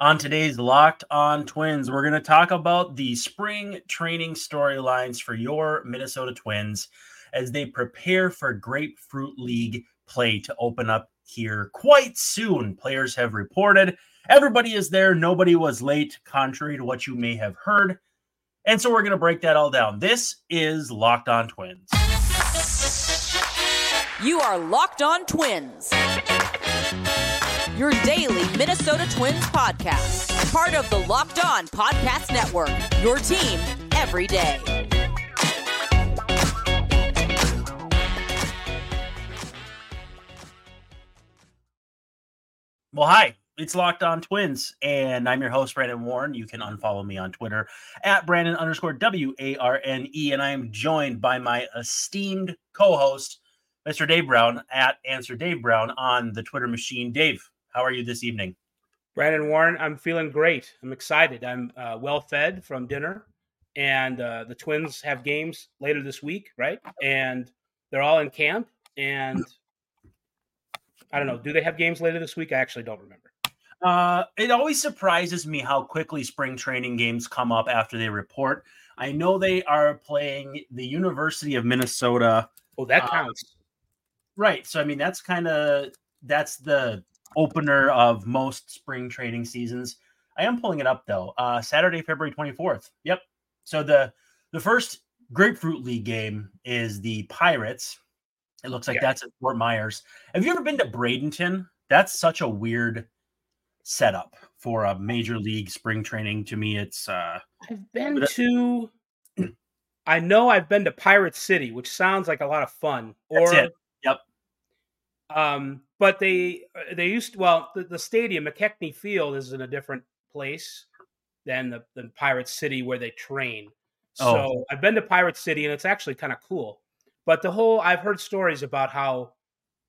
On today's Locked On Twins, we're going to talk about the spring training storylines for your Minnesota Twins as they prepare for Grapefruit League play to open up here quite soon. Players have reported everybody is there, nobody was late, contrary to what you may have heard. And so we're going to break that all down. This is Locked On Twins. You are Locked On Twins your daily Minnesota Twins podcast. Part of the Locked On Podcast Network, your team every day. Well, hi, it's Locked On Twins, and I'm your host, Brandon Warne. You can unfollow me on Twitter at Brandon underscore W A R N E, and I am joined by my esteemed co host, Mr. Dave Brown at Answer Dave Brown on the Twitter machine. Dave, how are you this evening? Brandon Warne, I'm feeling great. I'm excited. I'm uh, well fed from dinner, and uh, the Twins have games later this week, right? And they're all in camp. And I don't know. Do they have games later this week? I actually don't remember. Uh, it always surprises me how quickly spring training games come up after they report. I know they are playing the University of Minnesota. Oh, that uh, counts. Uh, right. So I mean, that's kind of that's the opener of most spring training seasons. I am pulling it up though. Uh, Saturday, February 24th. Yep. So the the first Grapefruit League game is the Pirates. It looks like yeah. that's at Fort Myers. Have you ever been to Bradenton? That's such a weird setup for a major league spring training. To me, it's uh I've been to I know I've been to Pirate City, which sounds like a lot of fun. Or Yep. Um, but they uh, they used to, well the, the stadium McKechnie Field is in a different place than the, the Pirate City where they train. So oh. I've been to Pirate City and it's actually kind of cool. But the whole I've heard stories about how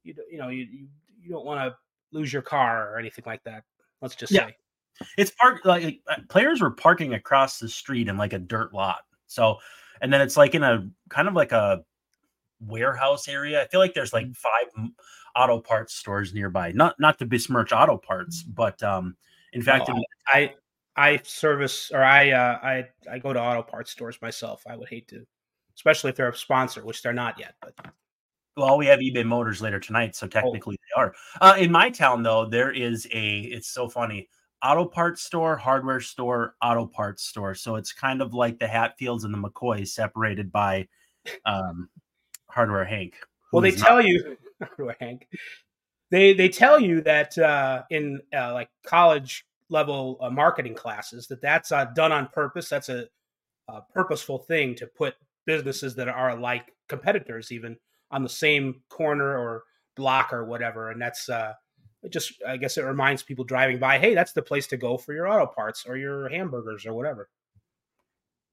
you you know you you, you don't want to lose your car or anything like that. Let's just yeah. say it's park like uh, players were parking across the street in like a dirt lot. So and then it's like in a kind of like a warehouse area. I feel like there's like mm-hmm. five auto parts stores nearby. Not not to besmirch auto parts, mm-hmm. but um, in fact, no, I I service or I uh, I I go to auto parts stores myself. I would hate to, especially if they're a sponsor, which they're not yet. But well, we have eBay Motors later tonight, so oh. technically oh. they are. Uh, in my town, though, there is a. It's so funny. Auto parts store, hardware store, auto parts store. So it's kind of like the Hatfields and the McCoys separated by um, Hardware Hank. Well, they tell not- you Hank. They they tell you that uh, in uh, like college level uh, marketing classes that that's uh, done on purpose. That's a, a, purposeful thing to put businesses that are like competitors even on the same corner or block or whatever. And that's uh, just I guess it reminds people driving by, hey, that's the place to go for your auto parts or your hamburgers or whatever.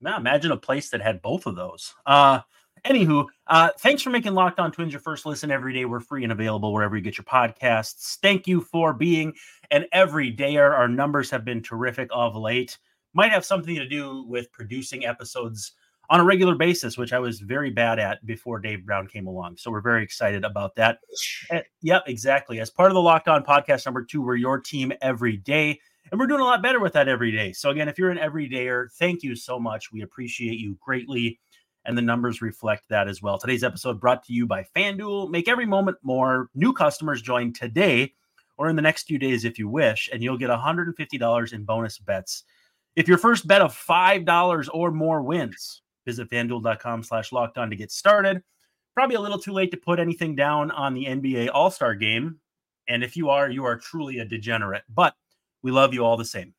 Now imagine a place that had both of those. Uh, Anywho, uh, thanks for making Locked On Twins your first listen every day. We're free and available wherever you get your podcasts. Thank you for being an everydayer. Our numbers have been terrific of late. Might have something to do with producing episodes on a regular basis, which I was very bad at before Dave Brown came along. So we're very excited about that. And, yep, exactly. As part of the Locked On podcast number two, we're your team every day. And we're doing a lot better with that every day. So, again, if you're an everydayer, thank you so much. We appreciate you greatly and the numbers reflect that as well. Today's episode brought to you by FanDuel. Make every moment more. New customers join today or in the next few days if you wish, and you'll get $150 in bonus bets. If your first bet of $5 or more wins, visit fanduel.com slash locked on to get started. Probably a little too late to put anything down on the NBA All Star game. And if you are, you are truly a degenerate, but we love you all the same.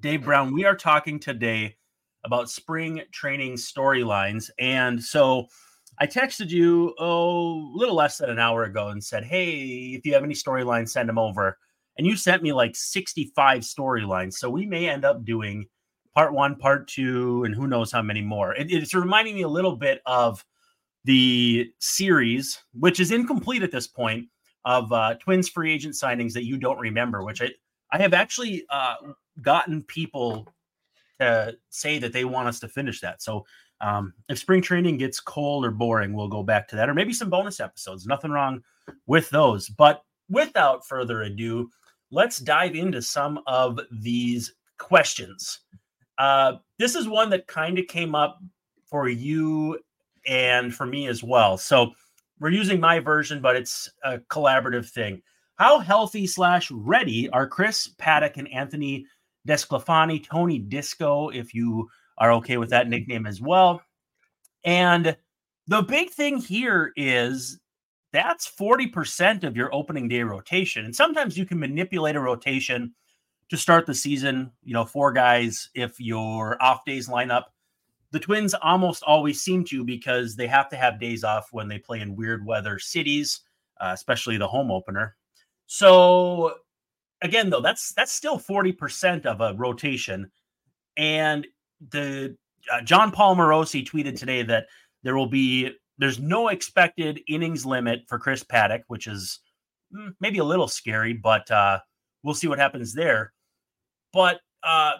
Dave Brown, we are talking today about spring training storylines. And so I texted you oh a little less than an hour ago and said, Hey, if you have any storylines, send them over. And you sent me like 65 storylines. So we may end up doing part one, part two, and who knows how many more. It, it's reminding me a little bit of the series, which is incomplete at this point, of uh, Twins free agent signings that you don't remember, which I, I have actually uh, gotten people say that they want us to finish that. So um, if spring training gets cold or boring, we'll go back to that, or maybe some bonus episodes. Nothing wrong with those. But without further ado, let's dive into some of these questions. Uh, this is one that kind of came up for you and for me as well. So we're using my version, but it's a collaborative thing. How healthy slash ready are Chris Paddack and Anthony Desclafani, Tony Disco, if you are okay with that nickname as well. And the big thing here is that's 40% of your opening day rotation. And sometimes you can manipulate a rotation to start the season, you know, four guys if your off days line up. The Twins almost always seem to because they have to have days off when they play in weird weather cities, uh, especially the home opener. So again, though, that's that's still 40% of a rotation. And the uh, Jon Paul Morosi tweeted today that there will be there's no expected innings limit for Chris Paddack which is mm, maybe a little scary, but uh, we'll see what happens there. But uh,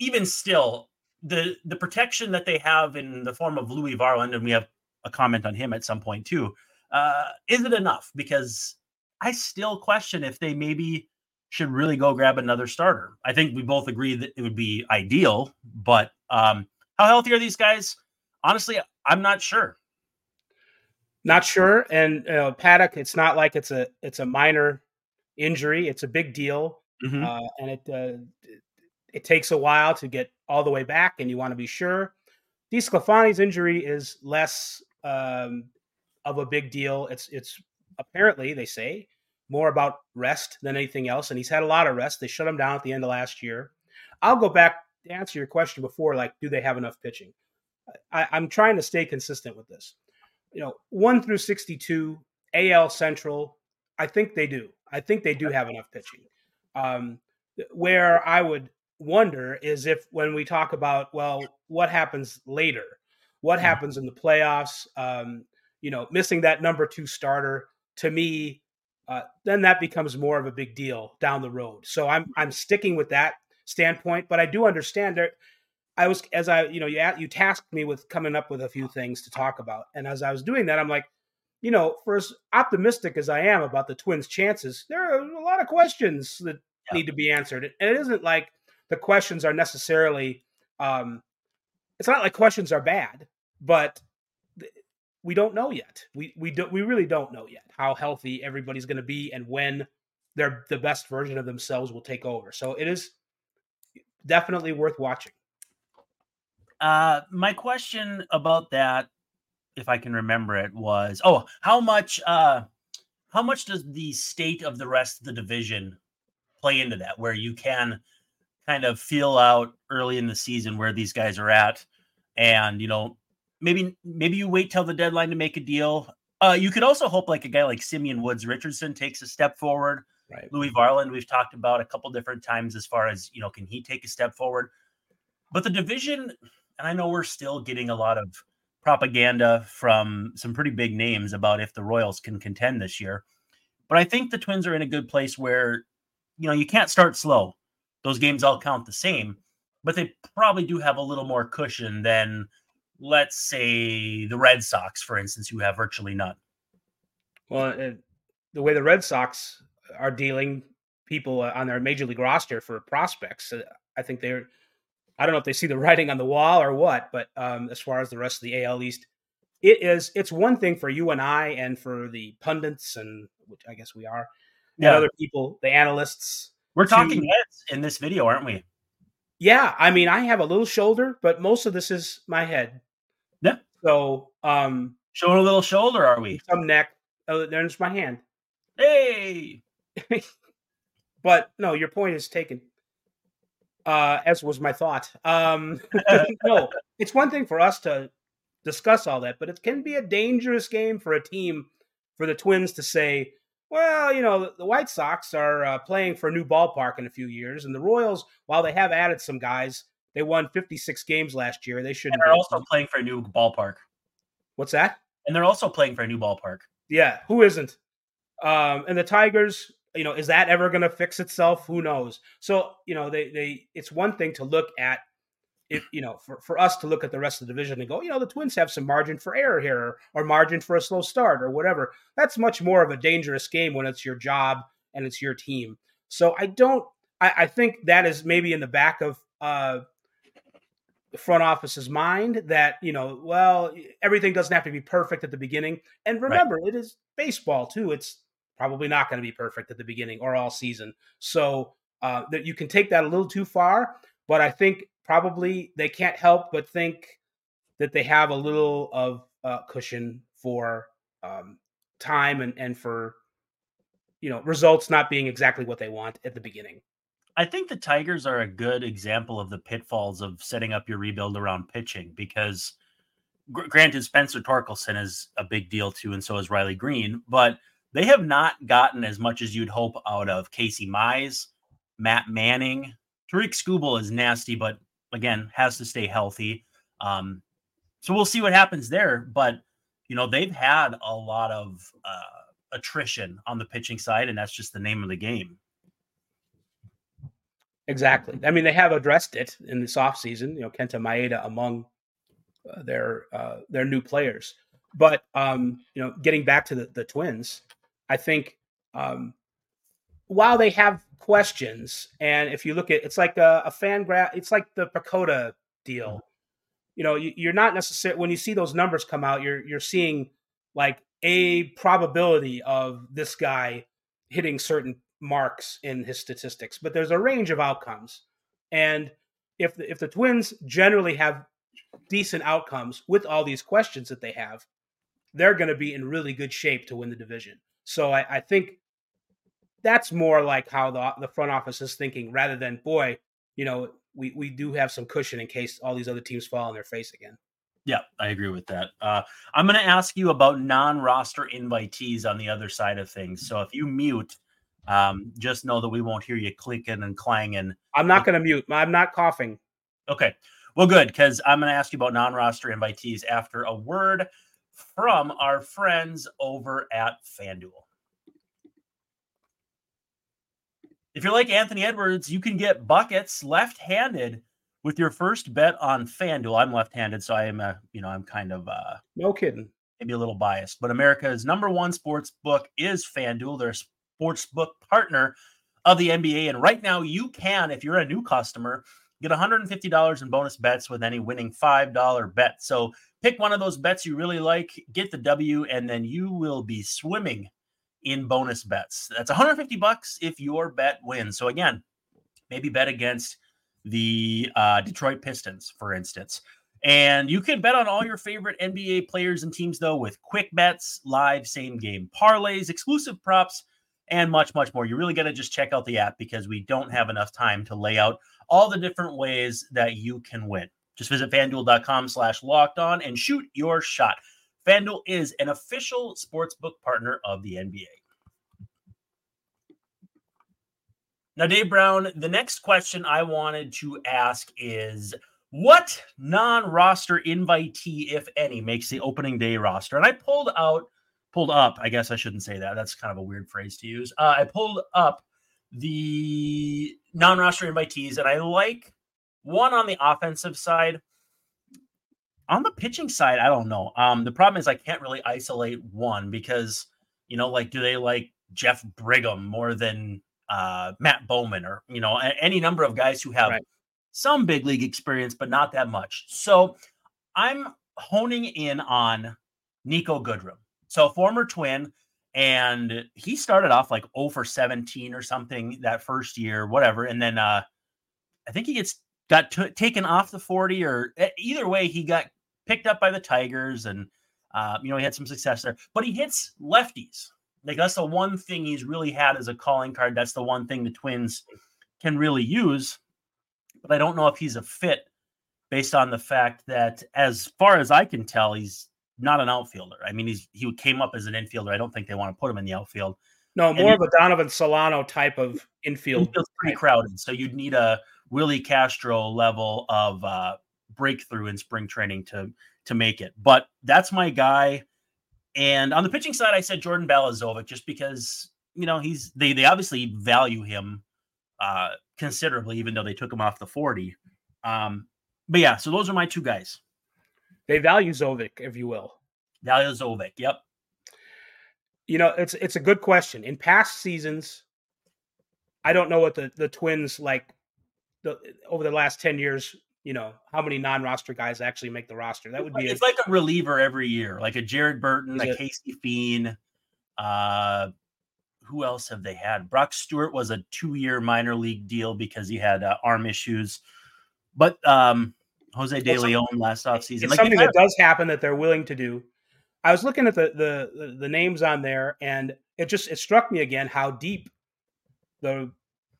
even still, the the protection that they have in the form of Louis Varland, and we have a comment on him at some point too, uh, is it enough? Because I still question if they maybe should really go grab another starter. I think we both agree that it would be ideal, but um, how healthy are these guys? Honestly, I'm not sure. Not sure. And uh, Paddack, it's not like it's a it's a minor injury. It's a big deal, mm-hmm. uh, and it uh, it takes a while to get all the way back, and you want to be sure. DeSclafani's injury is less um, of a big deal. It's it's apparently they say more about rest than anything else, and he's had a lot of rest. They shut him down at the end of last year. I'll go back to answer your question before, like, do they have enough pitching? I, I'm trying to stay consistent with this. You know, one through sixty-two, AL Central. I think they do. I think they do have enough pitching. Um, where I would wonder is if when we talk about well, what happens later? What mm-hmm. happens in the playoffs? Um, you know, missing that number two starter to me, uh, then that becomes more of a big deal down the road. So I'm I'm sticking with that standpoint, but I do understand that. I was as I you know you you tasked me with coming up with a few things to talk about, and as I was doing that, I'm like, you know, for as optimistic as I am about the Twins' chances, there are a lot of questions that yeah. need to be answered, and it isn't like the questions are necessarily. Um, it's not like questions are bad, but we don't know yet. We we don't we really don't know yet how healthy everybody's going to be and when their the best version of themselves will take over. So it is definitely worth watching. Uh, my question about that, if I can remember it, was oh, how much uh, how much does the state of the rest of the division play into that? Where you can kind of feel out early in the season where these guys are at, and you know maybe maybe you wait till the deadline to make a deal. Uh, you could also hope like a guy like Simeon Woods Richardson takes a step forward. Right. Louis Varland, we've talked about a couple different times as far as you know, can he take a step forward? But the division, and I know we're still getting a lot of propaganda from some pretty big names about if the Royals can contend this year. But I think the Twins are in a good place where, you know, you can't start slow. Those games all count the same, but they probably do have a little more cushion than let's say the Red Sox, for instance, who have virtually none. Well, uh, the way the Red Sox are dealing people uh, on their major league roster for prospects, uh, I think they're. I don't know if they see the writing on the wall or what, but um, as far as the rest of the AL East, it is. It's one thing for you and I, and for the pundits, and which I guess we are, yeah. and other people, the analysts. We're talking heads in this video, aren't we? Yeah, I mean, I have a little shoulder, but most of this is my head. So, um, showing a little shoulder, are we? Some neck. Oh, there's my hand. Hey. but no, your point is taken. Uh, as was my thought. Um, no, it's one thing for us to discuss all that, but it can be a dangerous game for a team, for the Twins to say, well, you know, the White Sox are uh, playing for a new ballpark in a few years, and the Royals, while they have added some guys, they won 56 games last year. They shouldn't. They're also playing for a new ballpark. What's that? And they're also playing for a new ballpark. Yeah, who isn't? Um, and the Tigers, you know, is that ever going to fix itself? Who knows? So, you know, they they it's one thing to look at it, you know, for, for us to look at the rest of the division and go, you know, the Twins have some margin for error here or, or margin for a slow start or whatever. That's much more of a dangerous game when it's your job and it's your team. So I don't. I, I think that is maybe in the back of uh, the front office's mind that you know, well, everything doesn't have to be perfect at the beginning. And remember, right. it is baseball too. It's probably not going to be perfect at the beginning or all season. So uh, that you can take that a little too far. But I think probably they can't help but think that they have a little of uh, cushion for um, time and, and for you know results not being exactly what they want at the beginning. I think the Tigers are a good example of the pitfalls of setting up your rebuild around pitching because granted Spencer Torkelson is a big deal too and so is Riley Greene, but they have not gotten as much as you'd hope out of Casey Mize, Matt Manning. Tarik Skubal is nasty, but again, has to stay healthy. Um, so we'll see what happens there. But you know, they've had a lot of uh, attrition on the pitching side, and that's just the name of the game. Exactly. I mean, they have addressed it in this offseason, you know, Kenta Maeda among uh, their uh, their new players. But um, you know, getting back to the, the twins, I think um, while they have questions, and if you look at it's like a, a fan graph, it's like the PECOTA deal. Mm-hmm. You know, you, you're not necessarily when you see those numbers come out, you're you're seeing like a probability of this guy hitting certain marks in his statistics, but there's a range of outcomes. And if the, if the Twins generally have decent outcomes with all these questions that they have, they're going to be in really good shape to win the division. So I, I think that's more like how the the front office is thinking, rather than boy, you know, we we do have some cushion in case all these other teams fall on their face again. Yeah, I agree with that. Uh, I'm going to ask you about non-roster invitees on the other side of things. So if you mute, um, just know that we won't hear you clicking and clanging. I'm not going to mute. I'm not coughing. Okay. Well, good, because I'm going to ask you about non-roster invitees after a word from our friends over at FanDuel. If you're like Anthony Edwards, you can get buckets left-handed with your first bet on FanDuel. I'm left-handed, so I am a, you know, I'm kind of uh no kidding. Maybe a little biased, but America's number one sports book is FanDuel. They're a sports book partner of the NBA. And right now you can, if you're a new customer, get $150 in bonus bets with any winning $5 bet. So pick one of those bets you really like, get the W, and then you will be swimming in bonus bets. That's 150 bucks if your bet wins. So again, maybe bet against the uh, Detroit Pistons, for instance. And you can bet on all your favorite NBA players and teams, though, with quick bets, live same game parlays, exclusive props, and much, much more. You really got to just check out the app because we don't have enough time to lay out all the different ways that you can win. Just visit fanduel.com slash locked on and shoot your shot. FanDuel is an official sportsbook partner of the NBA. Now, Dave Brown, the next question I wanted to ask is what non roster invitee, if any, makes the opening day roster? And I pulled out, pulled up, I guess I shouldn't say that. That's kind of a weird phrase to use. Uh, I pulled up the non roster invitees, and I like one on the offensive side. On the pitching side, I don't know. Um, the problem is I can't really isolate one because, you know, like, do they like Jeff Brigham more than uh, Matt Bowman, or you know, any number of guys who have right. some big league experience, but not that much. So I'm honing in on Niko Goodrum. So former twin, and he started off like 0 for 17 or something that first year, whatever. And then uh I think he gets got t- taken off the 40 or either way, he got picked up by the Tigers and uh, you know, he had some success there, but he hits lefties. Like that's the one thing he's really had as a calling card. That's the one thing the Twins can really use. But I don't know if he's a fit based on the fact that, as far as I can tell, he's not an outfielder. I mean, he's he came up as an infielder. I don't think they want to put him in the outfield. No, more and of a Donovan Solano type of infield. Infield's pretty crowded, so you'd need a Willi Castro level of uh, breakthrough in spring training to to make it. But that's my guy. And on the pitching side, I said Jordan Balazovic just because you know he's they they obviously value him uh considerably, even though they took him off the 40. Um, but yeah, so those are my two guys. They value Zovic, if you will. Value Zovic, yep. You know, it's it's a good question. In past seasons, I don't know what the the Twins like the over the last ten years. You know how many non-roster guys actually make the roster? That would be it's a, like a reliever every year, like a Jared Burton, a it- Casey Fien. Uh, who else have they had? Brock Stewart was a two-year minor league deal because he had uh, arm issues, but um, Jose De Leon last offseason. it's Like something that does happen that they're willing to do. I was looking at the, the the names on there, and it just it struck me again how deep the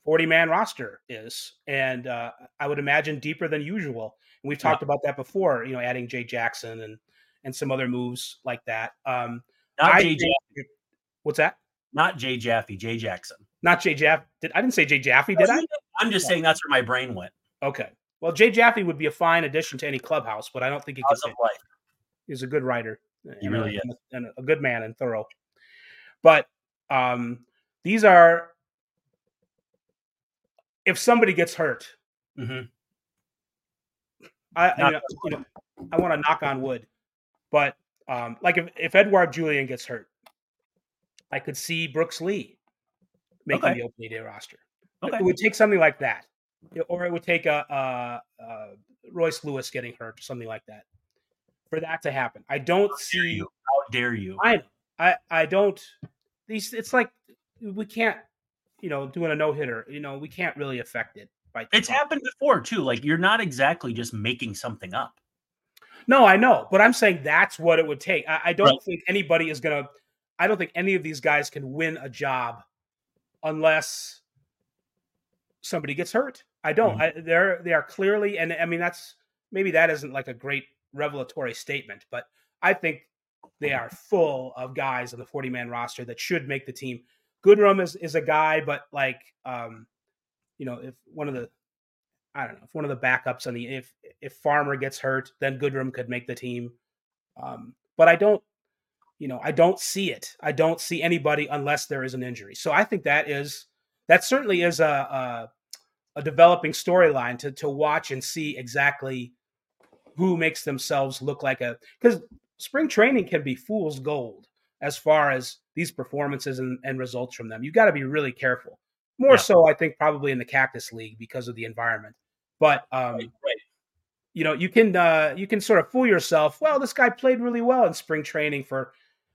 forty man roster is, and uh, I would imagine deeper than usual. And we've talked about that before, you know, adding Jay Jackson and and some other moves like that. Um, not I Jay, think- Ja- what's that? not Jay Jaffe, Jay Jackson. Not Jay Jaffe. Did I didn't say Jay Jaffe? Did I? I'm just saying that's where my brain went. Okay. Well, Jay Jaffe would be a fine addition to any clubhouse, but I don't think he Cause could. of life. He's a good writer. He and a- really is. and a- good man and thorough. But um, these are if somebody gets hurt, Mhm. I you know, you know, I want to knock on wood, but um, like if if Edouard Julien gets hurt, I could see Brooks Lee making Okay. the opening day roster. Okay. It would take something like that, or it would take a, a, a Royce Lewis getting hurt, or something like that, for that to happen. I don't Dare see. you? How dare you? I I I don't. These it's like we can't, you know, doing a no hitter. You know, we can't really affect it. By It's happened before too. Like you're not exactly just making something up. No, I know, but I'm saying that's what it would take. I, I don't Right. think anybody is gonna. I don't think any of these guys can win a job unless somebody gets hurt. I don't. I, they're they are clearly, and I mean that's maybe that isn't like a great revelatory statement, but I think they are full of guys on the 40 man roster that should make the team. Goodrum is is a guy, but like um, you know, if one of the I don't know, if one of the backups on the if if Farmer gets hurt, then Goodrum could make the team. Um, but I don't, you know, I don't see it. I don't see anybody unless there is an injury. So I think that is that certainly is a a, a developing storyline to to watch and see exactly who makes themselves look like a because spring training can be fool's gold as far as these performances and, and results from them. You've got to be really careful. More Yeah. so, I think, probably in the Cactus League because of the environment. But um, right. you know, you can uh, you can sort of fool yourself. Well, this guy played really well in spring training for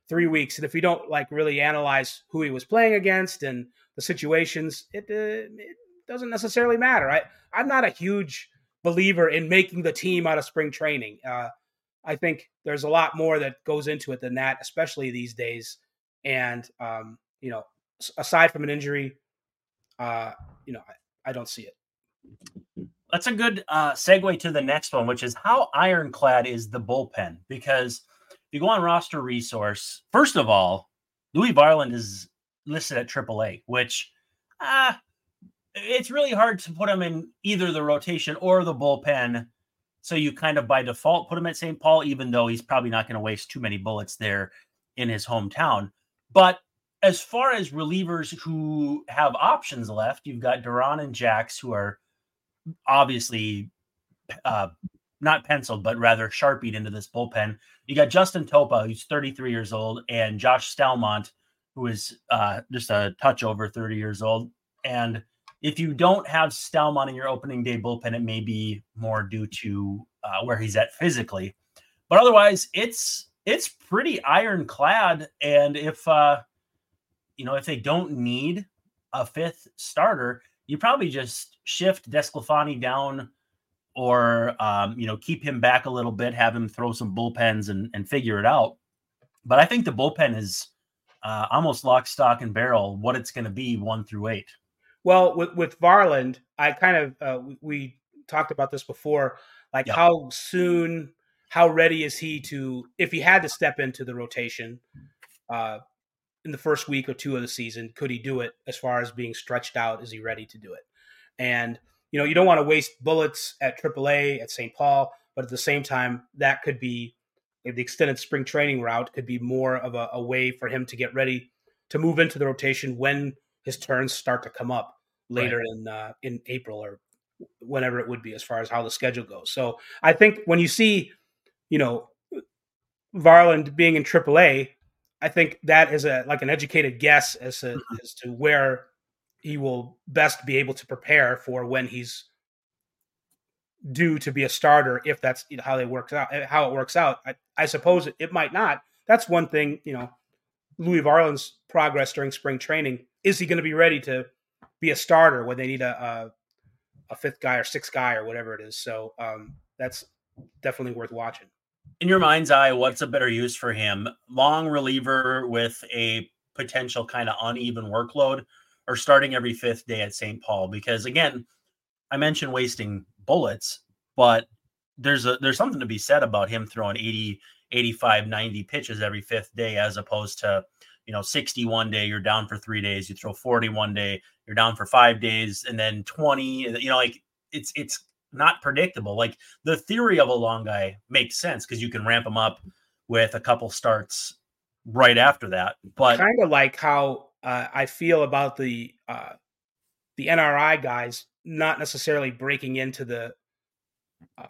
three weeks, and if you don't like really analyze who he was playing against and the situations, it, uh, it doesn't necessarily matter. I I'm not a huge believer in making the team out of spring training. Uh, I think there's a lot more that goes into it than that, especially these days. And um, you know, aside from an injury, uh, you know, I, I don't see it. That's a good uh, segue to the next one, which is how ironclad is the bullpen? Because if you go on roster resource, first of all, Louis Varland is listed at AAA, which uh, it's really hard to put him in either the rotation or the bullpen. So you kind of by default put him at St. Paul, even though he's probably not going to waste too many bullets there in his hometown. But as far as relievers who have options left, you've got Duran and Jax, who are obviously uh, not penciled, but rather sharpied into this bullpen. You got Justin Topa, who's 33 years old, and Josh Staumont, who is uh, just a touch over 30 years old. And if you don't have Staumont in your opening day bullpen, it may be more due to uh, where he's at physically. But otherwise, it's it's pretty ironclad. And if uh, you know if they don't need a fifth starter, you probably just shift Desclafani down or um, you know keep him back a little bit, have him throw some bullpens and, and figure it out. But I think the bullpen is uh, almost lock, stock, and barrel what it's going to be one through eight. Well, with with Varland, I kind of uh, we, we talked about this before. Like Yep. how soon, how ready is he to if he had to step into the rotation uh, in the first week or two of the season? Could he do it? As far as being stretched out, is he ready to do it? And you know, you don't want to waste bullets at AAA at St. Paul, but at the same time, that could be the extended spring training route could be more of a, a way for him to get ready to move into the rotation when his turns start to come up later in uh, in April or whenever it would be as far as how the schedule goes. So I think when you see, you know, Varland being in AAA, I think that is a like an educated guess as to as to where he will best be able to prepare for when he's due to be a starter if that's how they works out how it works out. I, I suppose it, it, might not. That's one thing you know louis varland's progress during spring training. Is he going to be ready to be a starter when they need a, a, a fifth guy or sixth guy or whatever it is. So um, that's definitely worth watching. In your mind's eye what's a better use for him? Long reliever with a potential kind of uneven workload or starting every fifth day at st paul? Because again i mentioned wasting bullets, but there's a there's something to be said about him throwing 80 85 90 pitches every fifth day as opposed to you know 61 day you're down for 3 days you throw 41 day you're down for 5 days and then 20 you know like it's it's not predictable like the theory of a long guy makes sense because you can ramp them up with a couple starts right after that but kind of like how uh, I feel about the uh, the NRI guys not necessarily breaking into the uh,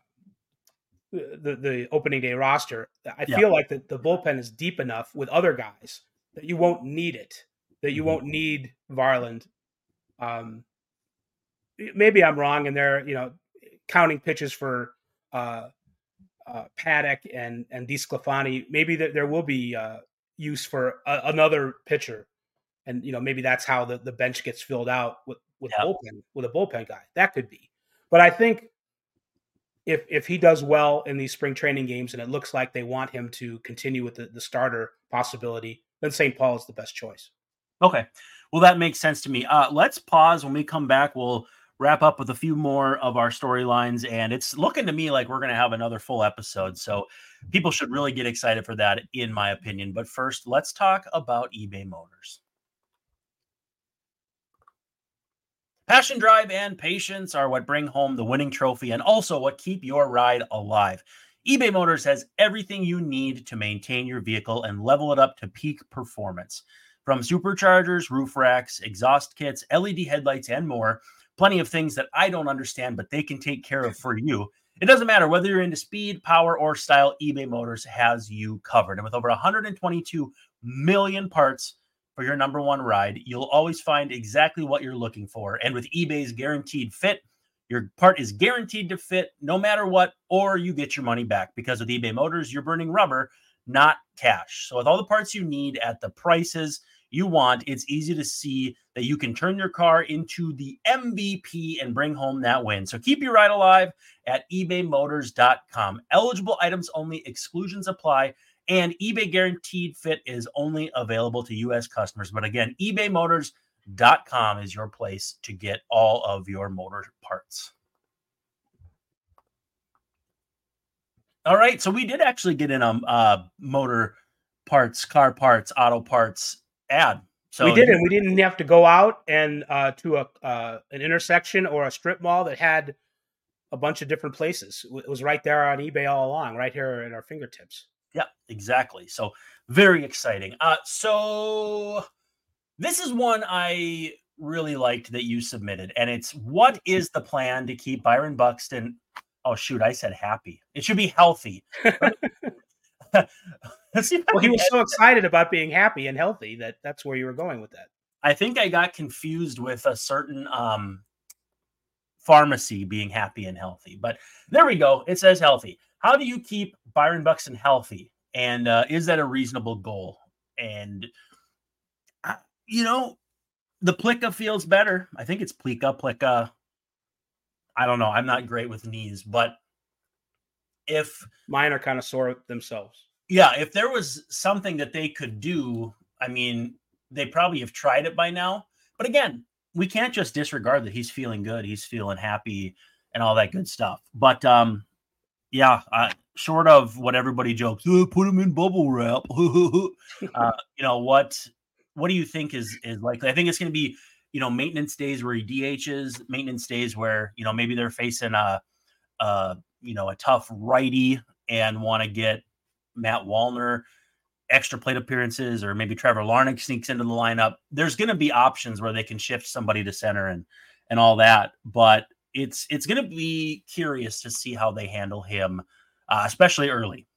the the opening day roster. I yeah. feel like the, the bullpen is deep enough with other guys that you won't need it. That you mm-hmm. won't need Varland. Um, maybe I'm wrong, and they're you know counting pitches for uh, uh, Paddack and and DeSclafani. Maybe there, there will be uh, use for a, another pitcher, and you know maybe that's how the, the bench gets filled out with with yep. bullpen with a bullpen guy. That could be. But I think if if he does well in these spring training games and it looks like they want him to continue with the, the starter possibility, then St. Paul is the best choice. Okay. Well, that makes sense to me. Uh, let's pause. When we come back, we'll wrap up with a few more of our storylines. And it's looking to me like we're going to have another full episode. So people should really get excited for that, in my opinion. But first, let's talk about eBay Motors. Passion, drive, and patience are what bring home the winning trophy and also what keep your ride alive. eBay Motors has everything you need to maintain your vehicle and level it up to peak performance. From superchargers, roof racks, exhaust kits, LED headlights, and more, plenty of things that I don't understand, but they can take care of for you. It doesn't matter whether you're into speed, power, or style, eBay Motors has you covered. And with over 122 million parts, for your number one ride. You'll always find exactly what you're looking for. And with eBay's guaranteed fit, your part is guaranteed to fit no matter what, or you get your money back because with eBay Motors, you're burning rubber, not cash. So, with all the parts you need at the prices you want, it's easy to see that you can turn your car into the MVP and bring home that win. So, keep your ride alive at ebaymotors.com. Eligible items only, exclusions apply. And eBay Guaranteed Fit is only available to U.S. customers. But again, ebaymotors.com is your place to get all of your motor parts. All right, so we did actually get in a uh, motor parts, car parts, auto parts ad. So we did, and we didn't have to go out and uh, to a uh, an intersection or a strip mall that had a bunch of different places. It was right there on eBay all along, right here at our fingertips. Yeah, exactly. So very exciting. Uh, so this is one I really liked that you submitted, and it's what is the plan to keep Byron Buxton? Oh shoot, I said happy. It should be healthy. well, he was so excited about being happy and healthy that that's where you were going with that. I think I got confused with a certain um, pharmacy being happy and healthy, but there we go. It says healthy. How do you keep Byron Buxton healthy? And uh, is that a reasonable goal? And, uh, you know, the Plica feels better. I think it's Plica, Plica. I don't know. I'm not great with knees, but if mine are kind of sore themselves. Yeah, if there was something that they could do, I mean, they probably have tried it by now. But again, we can't just disregard that he's feeling good, he's feeling happy and all that good stuff. But um yeah, uh, short of what everybody jokes, oh, put him in bubble wrap. uh, you know what? What do you think is is likely? I think it's going to be you know maintenance days where he DHs, maintenance days where you know maybe they're facing a, a you know a tough righty and want to get Matt Wallner extra plate appearances, or maybe Trevor Larnach sneaks into the lineup. There's going to be options where they can shift somebody to center and and all that, but it's it's going to be curious to see how they handle him, uh, especially early.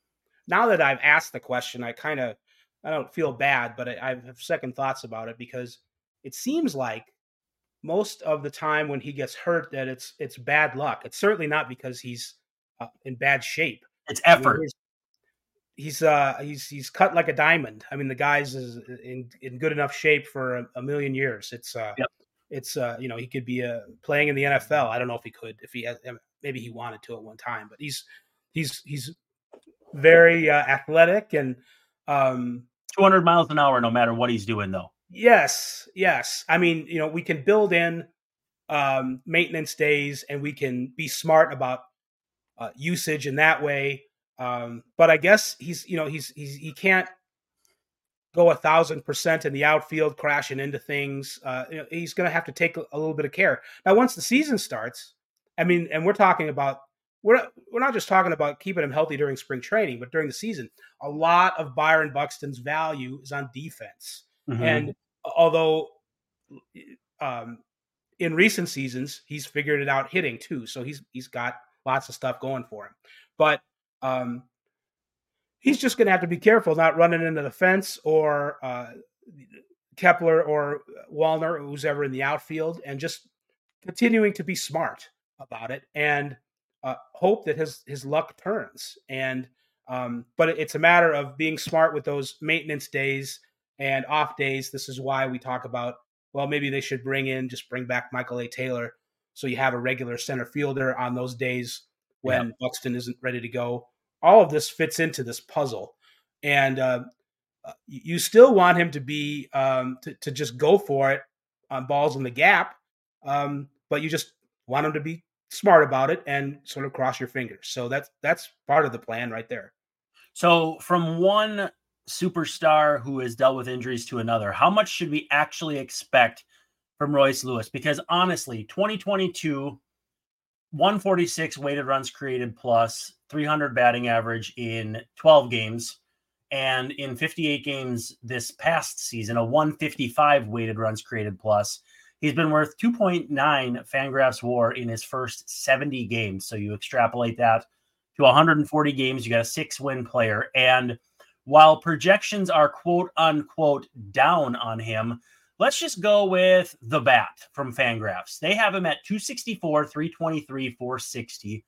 Now that I've asked the question, I kind of I don't feel bad, but I, I have second thoughts about it because it seems like most of the time when he gets hurt that it's it's bad luck. It's certainly not because he's uh, in bad shape. It's effort. I mean, he's uh he's he's cut like a diamond. I mean, the guy's is in in good enough shape for a, a million years. It's uh yep. it's uh you know he could be uh playing in the NFL. I don't know if he could if he has, maybe he wanted to at one time, but he's he's he's very uh, athletic and um 200 miles an hour no matter what he's doing though. Yes, yes. I mean, you know, we can build in um maintenance days and we can be smart about uh, usage in that way um, but I guess he's you know he's he's he can't go a thousand percent in the outfield, crashing into things. Uh, you know, he's going to have to take a, a, little bit of care. Now, once the season starts, I mean, and we're talking about we're not, we're not just talking about keeping him healthy during spring training, but during the season, a lot of Byron Buxton's value is on defense. Mm-hmm. And although um, in recent seasons he's figured it out hitting too, so he's he's got lots of stuff going for him. But um, he's just going to have to be careful not running into the fence or uh, Kepler or Wallner, who's ever in the outfield, and just continuing to be smart about it and uh, hope that his his luck turns. And um, but it's a matter of being smart with those maintenance days and off days. This is why we talk about well, maybe they should bring in just bring back Michael A. Taylor so you have a regular center fielder on those days when yep. Buxton isn't ready to go. All of this fits into this puzzle, and uh, uh, you still want him to be um, to, to just go for it on balls in the gap, um, but you just want him to be smart about it and sort of cross your fingers. So that's that's part of the plan right there. So from one superstar who has dealt with injuries to another, how much should we actually expect from Royce Lewis? Because honestly, 2022 146 weighted runs created plus 300 batting average in 12 games. And in 58 games this past season, a 155 weighted runs created plus. He's been worth 2.9 Fangraphs WAR in his first 70 games. So you extrapolate that to 140 games, you got a six win player. And while projections are quote unquote down on him, Let's just go with the bat from Fangraphs. They have him at 264, 323, 460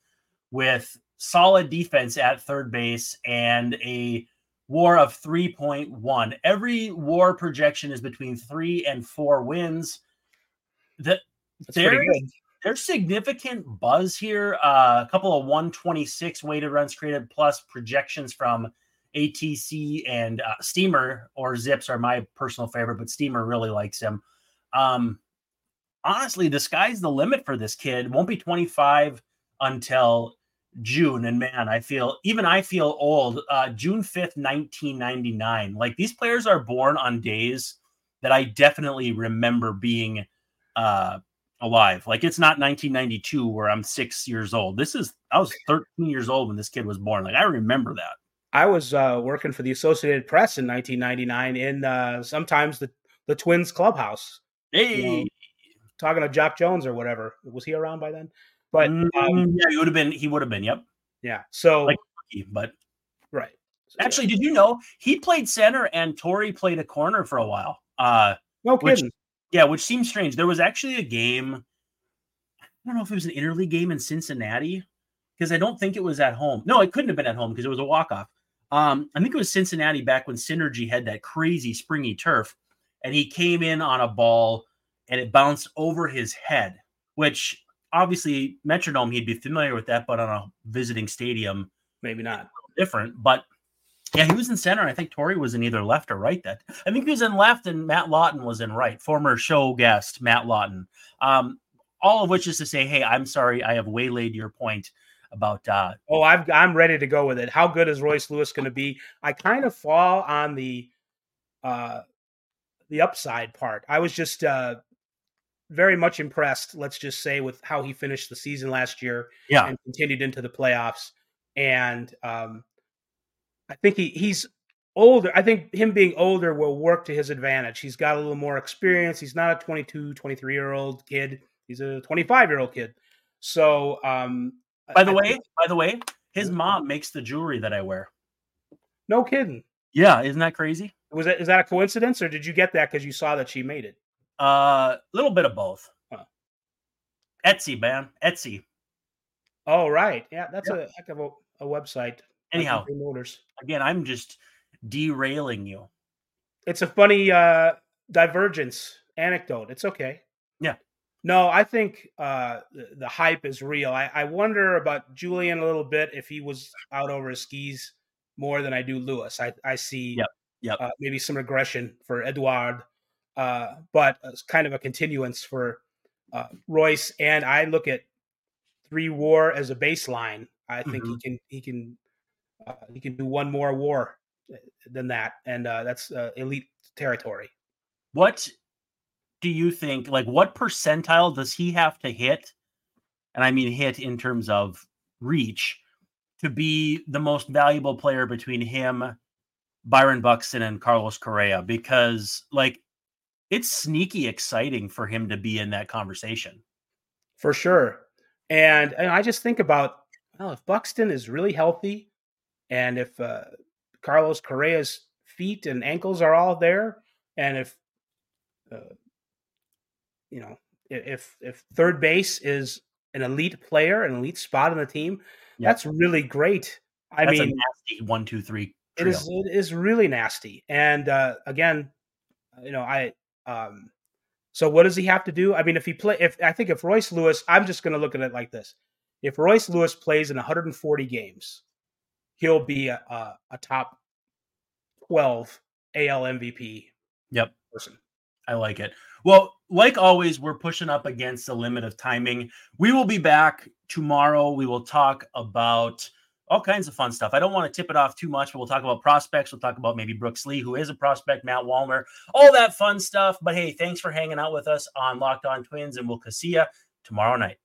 with solid defense at third base and a war of 3.1. Every war projection is between three and four wins. The, there's, there's significant buzz here. Uh, a couple of 126 weighted runs created plus projections from ATC and uh, Steamer or Zips are my personal favorite, but Steamer really likes him. Um, honestly, the sky's the limit for this kid. Won't be 25 until June. And man, I feel even I feel old. Uh, June 5th, 1999. Like these players are born on days that I definitely remember being uh, alive. Like it's not 1992 where I'm six years old. This is I was 13 years old when this kid was born. Like I remember that. I was uh, working for the Associated Press in 1999 in uh, sometimes the the Twins clubhouse. Hey, you know, talking to Jacque Jones or whatever. Was he around by then? But um, mm, yeah, he would have been. He would have been. Yep. Yeah. So, like, but right. So, Actually, yeah. did you know he played center and Torii played a corner for a while? Uh, no kidding. Which, yeah, which seems strange. There was actually a game. I don't know if it was an interleague game in Cincinnati because I don't think it was at home. No, it couldn't have been at home because it was a walk off. Um, I think it was Cincinnati back when Cinergy had that crazy springy turf, and he came in on a ball and it bounced over his head, which obviously Metrodome he'd be familiar with that, but on a visiting stadium, maybe not different. But yeah, he was in center. I think Torii was in either left or right. That I think he was in left, and Matt Lawton was in right. Former show guest Matt Lawton. Um, all of which is to say, hey, I'm sorry, I have waylaid your point about. Uh, oh, I've, I'm ready to go with it. How good is Royce Lewis going to be? I kind of fall on the uh, the upside part. I was just uh, very much impressed. Let's just say with how he finished the season last year, yeah, and continued into the playoffs. And um, I think he he's older. I think him being older will work to his advantage. He's got a little more experience. He's not a 22, 23 year old kid. He's a 25 year old kid. So um, by the way, by the way, his mom makes the jewelry that I wear. No kidding. Yeah, isn't that crazy? Was that is that a coincidence, or did you get that because you saw that she made it? A uh, little bit of both. Etsy, man. Etsy. Oh, right. Yeah, that's a heck of a, a website. Anyhow, Motors. Again, I'm just derailing you. It's a funny uh, divergence anecdote. It's okay. Yeah. No, I think uh, the, the hype is real. I, I wonder about Julien a little bit if he was out over his skis more than I do Lewis. I, I see Yep. Yep. Uh, maybe some regression for Edouard, uh, but it's kind of a continuance for uh, Royce. And I look at three war as a baseline. I think Mhm. he can he can uh, he can do one more war uh, than that, and uh, that's uh, elite territory. What do you think? Like, what percentile does he have to hit? And I mean, hit in terms of reach to be the most valuable player between him, Byron Buxton, and Carlos Correa? Because, like, it's sneaky exciting for him to be in that conversation. for sure. And and I just think about well, if Buxton is really healthy, and if uh, Carlos Correa's feet and ankles are all there, and if uh, you know if if third base is an elite player, an elite spot on the team, Yeah. that's really great. I That's mean, nasty one, two, three. it is it is really nasty. And uh, again, you know, I um, so what does he have to do? I mean, if he play, if I think if Royce Lewis, I'm just going to look at it like this: if Royce Lewis plays in 140 games, he'll be a, a, a top 12 AL MVP Yep. person. I like it. Well, like always, we're pushing up against the limit of timing. We will be back tomorrow. We will talk about all kinds of fun stuff. I don't want to tip it off too much, but we'll talk about prospects. We'll talk about maybe Brooks Lee, who is a prospect, Matt Wallner, all that fun stuff. But hey, thanks for hanging out with us on Locked On Twins, and we'll see you tomorrow night.